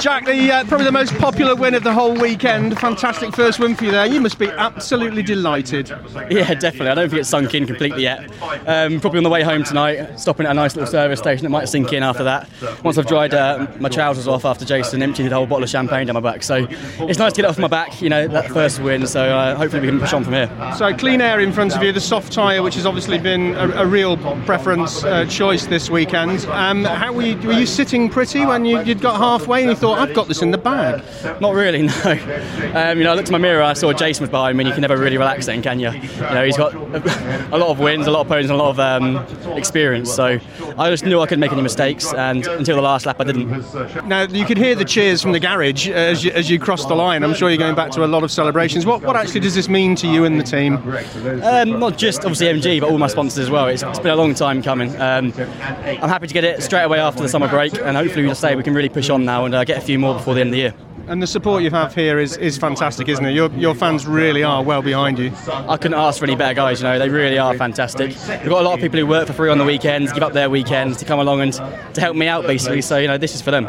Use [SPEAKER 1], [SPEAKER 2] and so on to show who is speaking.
[SPEAKER 1] Jack, the uh, probably the most popular win of the whole weekend. Fantastic first win for you there. You must be absolutely delighted.
[SPEAKER 2] Yeah, definitely. I don't think it's sunk in completely yet. Um, probably on the way home tonight, stopping at a nice little service station. It might sink in after that. Once I've dried uh, my trousers off after Jason emptied the whole bottle of champagne down my back. So it's nice to get it off my back. You know that first win. So uh, hopefully we can push on from here.
[SPEAKER 1] So clean air in front of you, the soft tyre, which has obviously been a, a real preference uh, choice this weekend. Um, how were you, were you sitting pretty when you, would got halfway and you thought, I've got this in the bag?
[SPEAKER 2] Not really, no. Um, you know, I looked in my mirror, I saw Jason was behind me, and you can never really relax then, can you? You know, he's got a lot of wins, a lot of podiums, and a lot of um, experience. So I just knew I couldn't make any mistakes, and until the last lap, I didn't.
[SPEAKER 1] Now you could hear the cheers from the garage as you, as you crossed the line. I'm sure you're going back to a lot of celebrations. What what actually does this mean to you and the team?
[SPEAKER 2] Um, not just obviously MG, but all my sponsors as well. It's, it's been a long time coming. Um, I'm happy to get it straight away after the summer break, and hopefully, we just say we can really push on now and uh, get a few more before the end of the year.
[SPEAKER 1] And the support you have here is, is fantastic, isn't it? Your, your fans really are well behind you.
[SPEAKER 2] I couldn't ask for any better guys, you know, they really are fantastic. We've got a lot of people who work for free on the weekends, give up their weekends to come along and to help me out, basically. So, you know, this is for them.